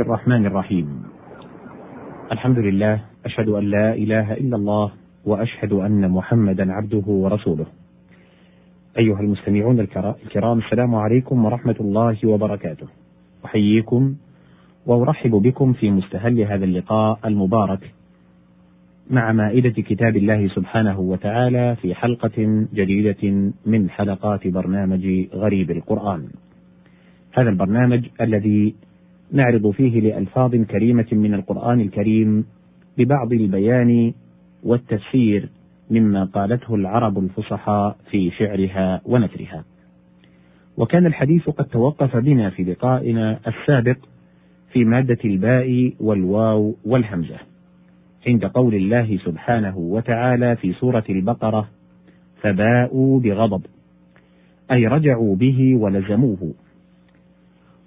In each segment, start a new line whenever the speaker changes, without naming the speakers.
الرحمن الرحيم. الحمد لله أشهد أن لا إله إلا الله وأشهد أن محمدا عبده ورسوله. أيها المستمعون الكرام السلام عليكم ورحمة الله وبركاته. أحييكم وأرحب بكم في مستهل هذا اللقاء المبارك مع مائدة كتاب الله سبحانه وتعالى في حلقة جديدة من حلقات برنامج غريب القرآن. هذا البرنامج الذي نعرض فيه لألفاظ كريمة من القرآن الكريم ببعض البيان والتفسير مما قالته العرب الفصحى في شعرها ونثرها. وكان الحديث قد توقف بنا في لقائنا السابق في مادة الباء والواو والهمزة. عند قول الله سبحانه وتعالى في سورة البقرة: فباءوا بغضب، أي رجعوا به ولزموه،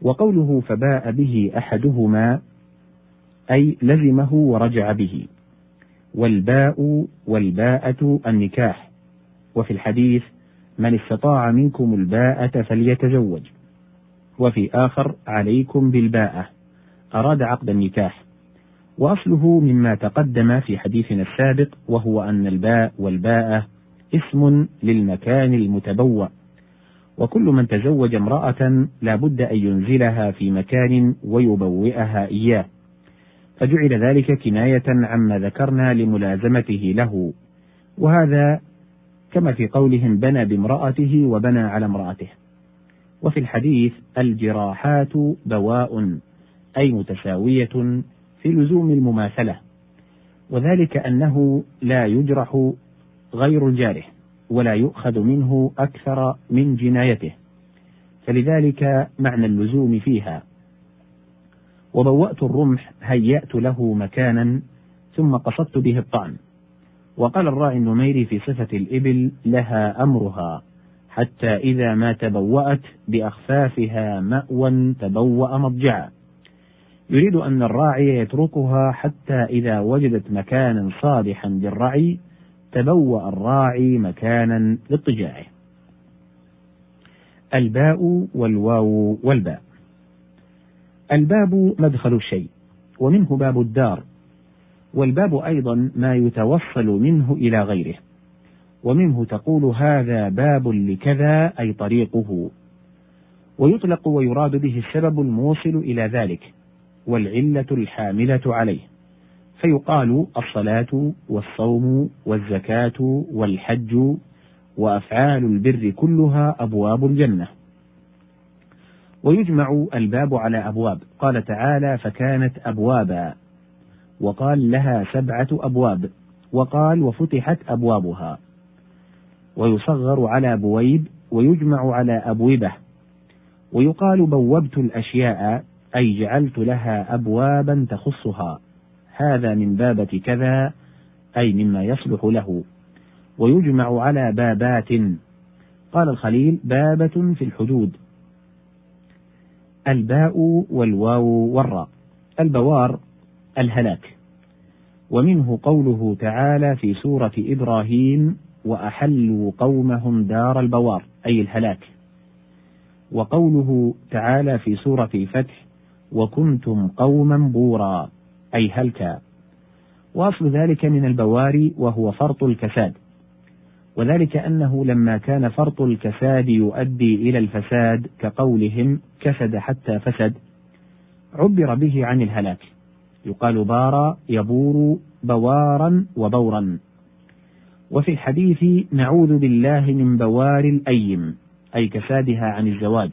وقوله فباء به أحدهما أي لزمه ورجع به. والباء والباءة النكاح. وفي الحديث من استطاع منكم الباءة فليتزوج. وفي آخر عليكم بالباءة. أراد عقد النكاح. وأصله مما تقدم في حديثنا السابق وهو أن الباء والباءة اسم للمكان المتبوأ. وكل من تزوج امرأة لا بد أن ينزلها في مكان ويبوئها إياه. فجعل ذلك كناية عما ذكرنا لملازمته له. وهذا كما في قولهم بنى بامرأته وبنى على امرأته. وفي الحديث الجراحات بواء أي متساوية في لزوم المماثلة. وذلك أنه لا يجرح غير الجارح. ولا يؤخذ منه أكثر من جنايته. فلذلك معنى اللزوم فيها. وبوأت الرمح هيأت له مكانا ثم قصدت به الطعن. وقال الراعي النميري في صفة الإبل لها أمرها حتى إذا ما تبوأت بأخفافها مأوى تبوأ مضجعا. يريد أن الراعي يتركها حتى إذا وجدت مكانا صالحا للرعي تبوأ الراعي مكانا لاضطجاعه. الباء والواو والباء. الباب مدخل الشيء، ومنه باب الدار، والباب أيضا ما يتوصل منه إلى غيره، ومنه تقول هذا باب لكذا أي طريقه، ويطلق ويراد به السبب الموصل إلى ذلك، والعلة الحاملة عليه. فيقال الصلاة والصوم والزكاة والحج وأفعال البر كلها أبواب الجنة. ويجمع الباب على أبواب، قال تعالى: فكانت أبوابا، وقال لها سبعة أبواب، وقال وفتحت أبوابها. ويصغر على بويب، ويجمع على أبوبة، ويقال بوبت الأشياء أي جعلت لها أبوابا تخصها، هذا من بابة كذا أي مما يصلح له. ويجمع على بابات. قال الخليل بابة في الحدود. الباء والواو والراء. البوار الهلاك. ومنه قوله تعالى في سورة إبراهيم وأحلوا قومهم دار البوار أي الهلاك. وقوله تعالى في سورة الفتح وكنتم قوما بورا. أي هلكا وأصل ذلك من البواري وهو فرط الكساد. وذلك أنه لما كان فرط الكساد يؤدي إلى الفساد كقولهم كسد حتى فسد عبر به عن الهلاك. يقال بار يبور بوارا وبورا. وفي الحديث نعوذ بالله من بوار الأيم أي كسادها عن الزواج.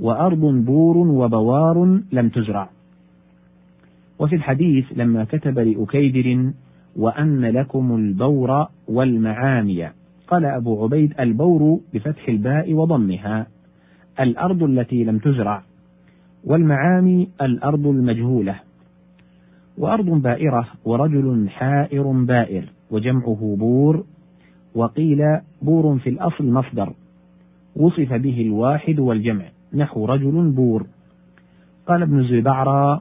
وأرض بور وبوار لم تزرع. وفي الحديث لما كتب لأكيدر وأن لكم البور والمعامي. قال أبو عبيد البور بفتح الباء وضمها الأرض التي لم تزرع والمعامي الأرض المجهولة. وأرض بائرة ورجل حائر بائر وجمعه بور وقيل بور في الأصل مصدر. وصف به الواحد والجمع نحو رجل بور. قال ابن الزبعرى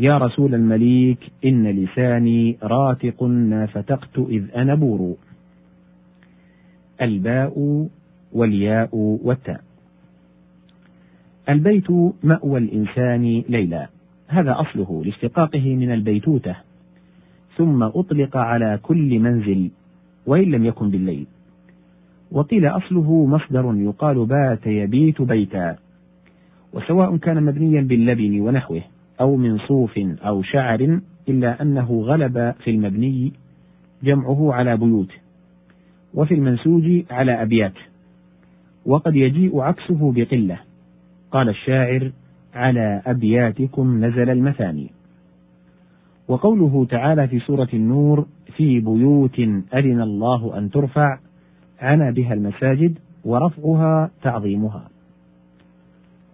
يا رسول المليك إن لساني راتق ما فتقت إذ أنا بور. الباء والياء والتاء. البيت مأوى الإنسان ليلا. هذا أصله لاشتقاقه من البيتوتة. ثم أطلق على كل منزل وإن لم يكن بالليل. وقيل أصله مصدر يقال بات يبيت بيتا. وسواء كان مبنيا باللبن ونحوه. أو من صوف أو شعر إلا أنه غلب في المبني جمعه على بيوت وفي المنسوج على أبيات وقد يجيء عكسه بقلة. قال الشاعر على أبياتكم نزل المثاني وقوله تعالى في سورة النور في بيوت أذن الله أن ترفع عنا بها المساجد ورفعها تعظيمها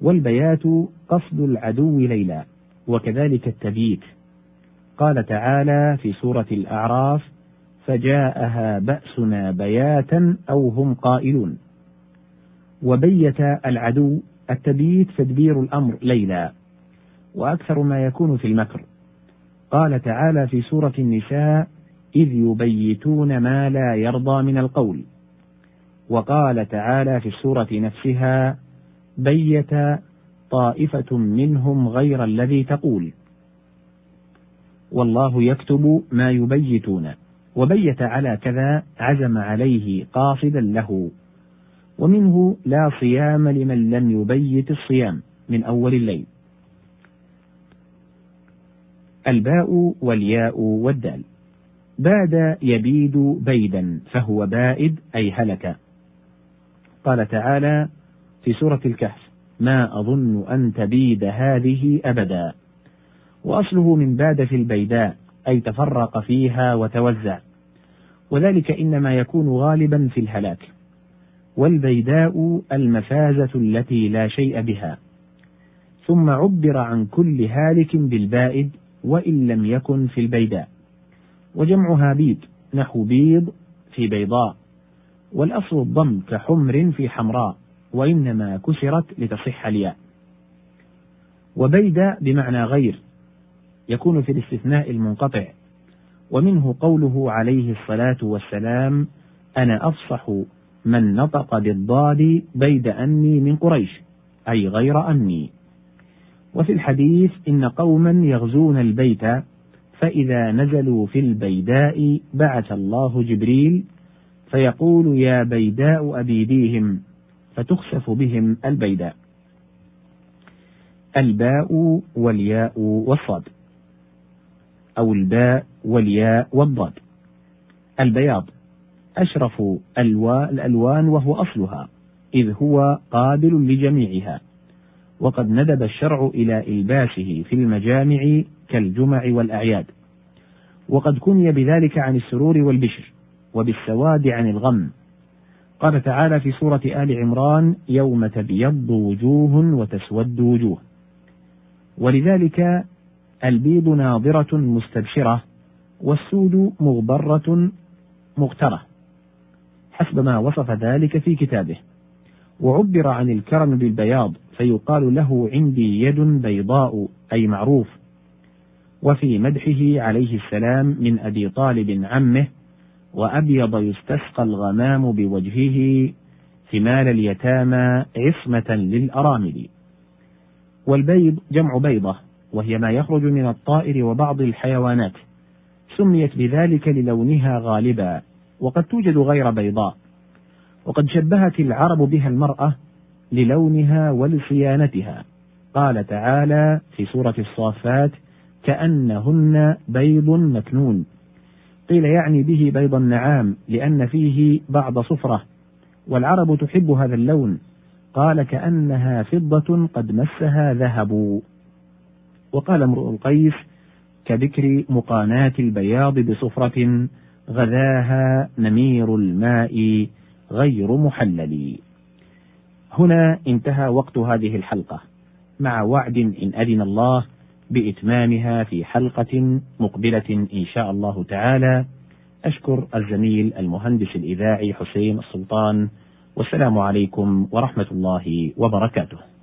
والبيات قصد العدو ليلا. وكذلك التبييت. قال تعالى في سورة الأعراف فجاءها بأسنا بياتا أو هم قائلون. وبيت العدو التبييت تدبير الأمر ليلا وأكثر ما يكون في المكر. قال تعالى في سورة النساء إذ يبيتون ما لا يرضى من القول. وقال تعالى في السورة نفسها بيت طائفة منهم غير الذي تقول. والله يكتب ما يبيتون وبيت على كذا عزم عليه قاصدا له ومنه لا صيام لمن لم يبيت الصيام من أول الليل. الباء والياء والدال. باد يبيد بيدا فهو بائد أي هلك. قال تعالى في سورة الكهف ما أظن أن تبيد هذه أبدا. وأصله من باد في البيداء أي تفرق فيها وتوزع. وذلك إنما يكون غالبا في الهلاك. والبيداء المفازة التي لا شيء بها. ثم عبر عن كل هالك بالبائد وإن لم يكن في البيداء. وجمعها بيد نحو بيض في بيضاء. والأصل الضم كحمر في حمراء. وإنما كسرت لتصح الياء. وبيد بمعنى غير يكون في الاستثناء المنقطع ومنه قوله عليه الصلاة والسلام أنا أفصح من نطق بالضاد بيد أني من قريش أي غير أني. وفي الحديث إن قوما يغزون البيت فإذا نزلوا في البيداء بعث الله جبريل فيقول يا بيداء أبيديهم فتخسف بهم البيداء. الباء والياء والصاد. أو الباء والياء والضاد. البياض. أشرف الألوان وهو أصلها إذ هو قابل لجميعها. وقد ندب الشرع إلى إلباسه في المجامع كالجمع والأعياد. وقد كني بذلك عن السرور والبشر وبالسواد عن الغم. قال تعالى في سورة آل عمران يوم تبيض وجوه وتسود وجوه. ولذلك البيض ناظرة مستبشرة والسود مغبرة مغترة. حسب ما وصف ذلك في كتابه. وعبر عن الكرم بالبياض فيقال له عندي يد بيضاء أي معروف. وفي مدحه عليه السلام من أبي طالب عمه وأبيض يستسقى الغمام بوجهه ثمال اليتامى عصمة للأرامل. والبيض جمع بيضة وهي ما يخرج من الطائر وبعض الحيوانات سميت بذلك للونها غالبا وقد توجد غير بيضاء. وقد شبهت العرب بها المرأة للونها ولصيانتها. قال تعالى في سورة الصافات كأنهن بيض مكنون قيل يعني به بيض النعام لأن فيه بعض صفرة. والعرب تحب هذا اللون. قال كأنها فضة قد مسها ذهب. وقال امرؤ القيس كذكر مقاناة البياض بصفرة غذاها نمير الماء غير محلل. هنا انتهى وقت هذه الحلقة. مع وعد إن أذن الله بإتمامها في حلقة مقبلة إن شاء الله تعالى. أشكر الزميل المهندس الإذاعي حسين السلطان والسلام عليكم ورحمة الله وبركاته.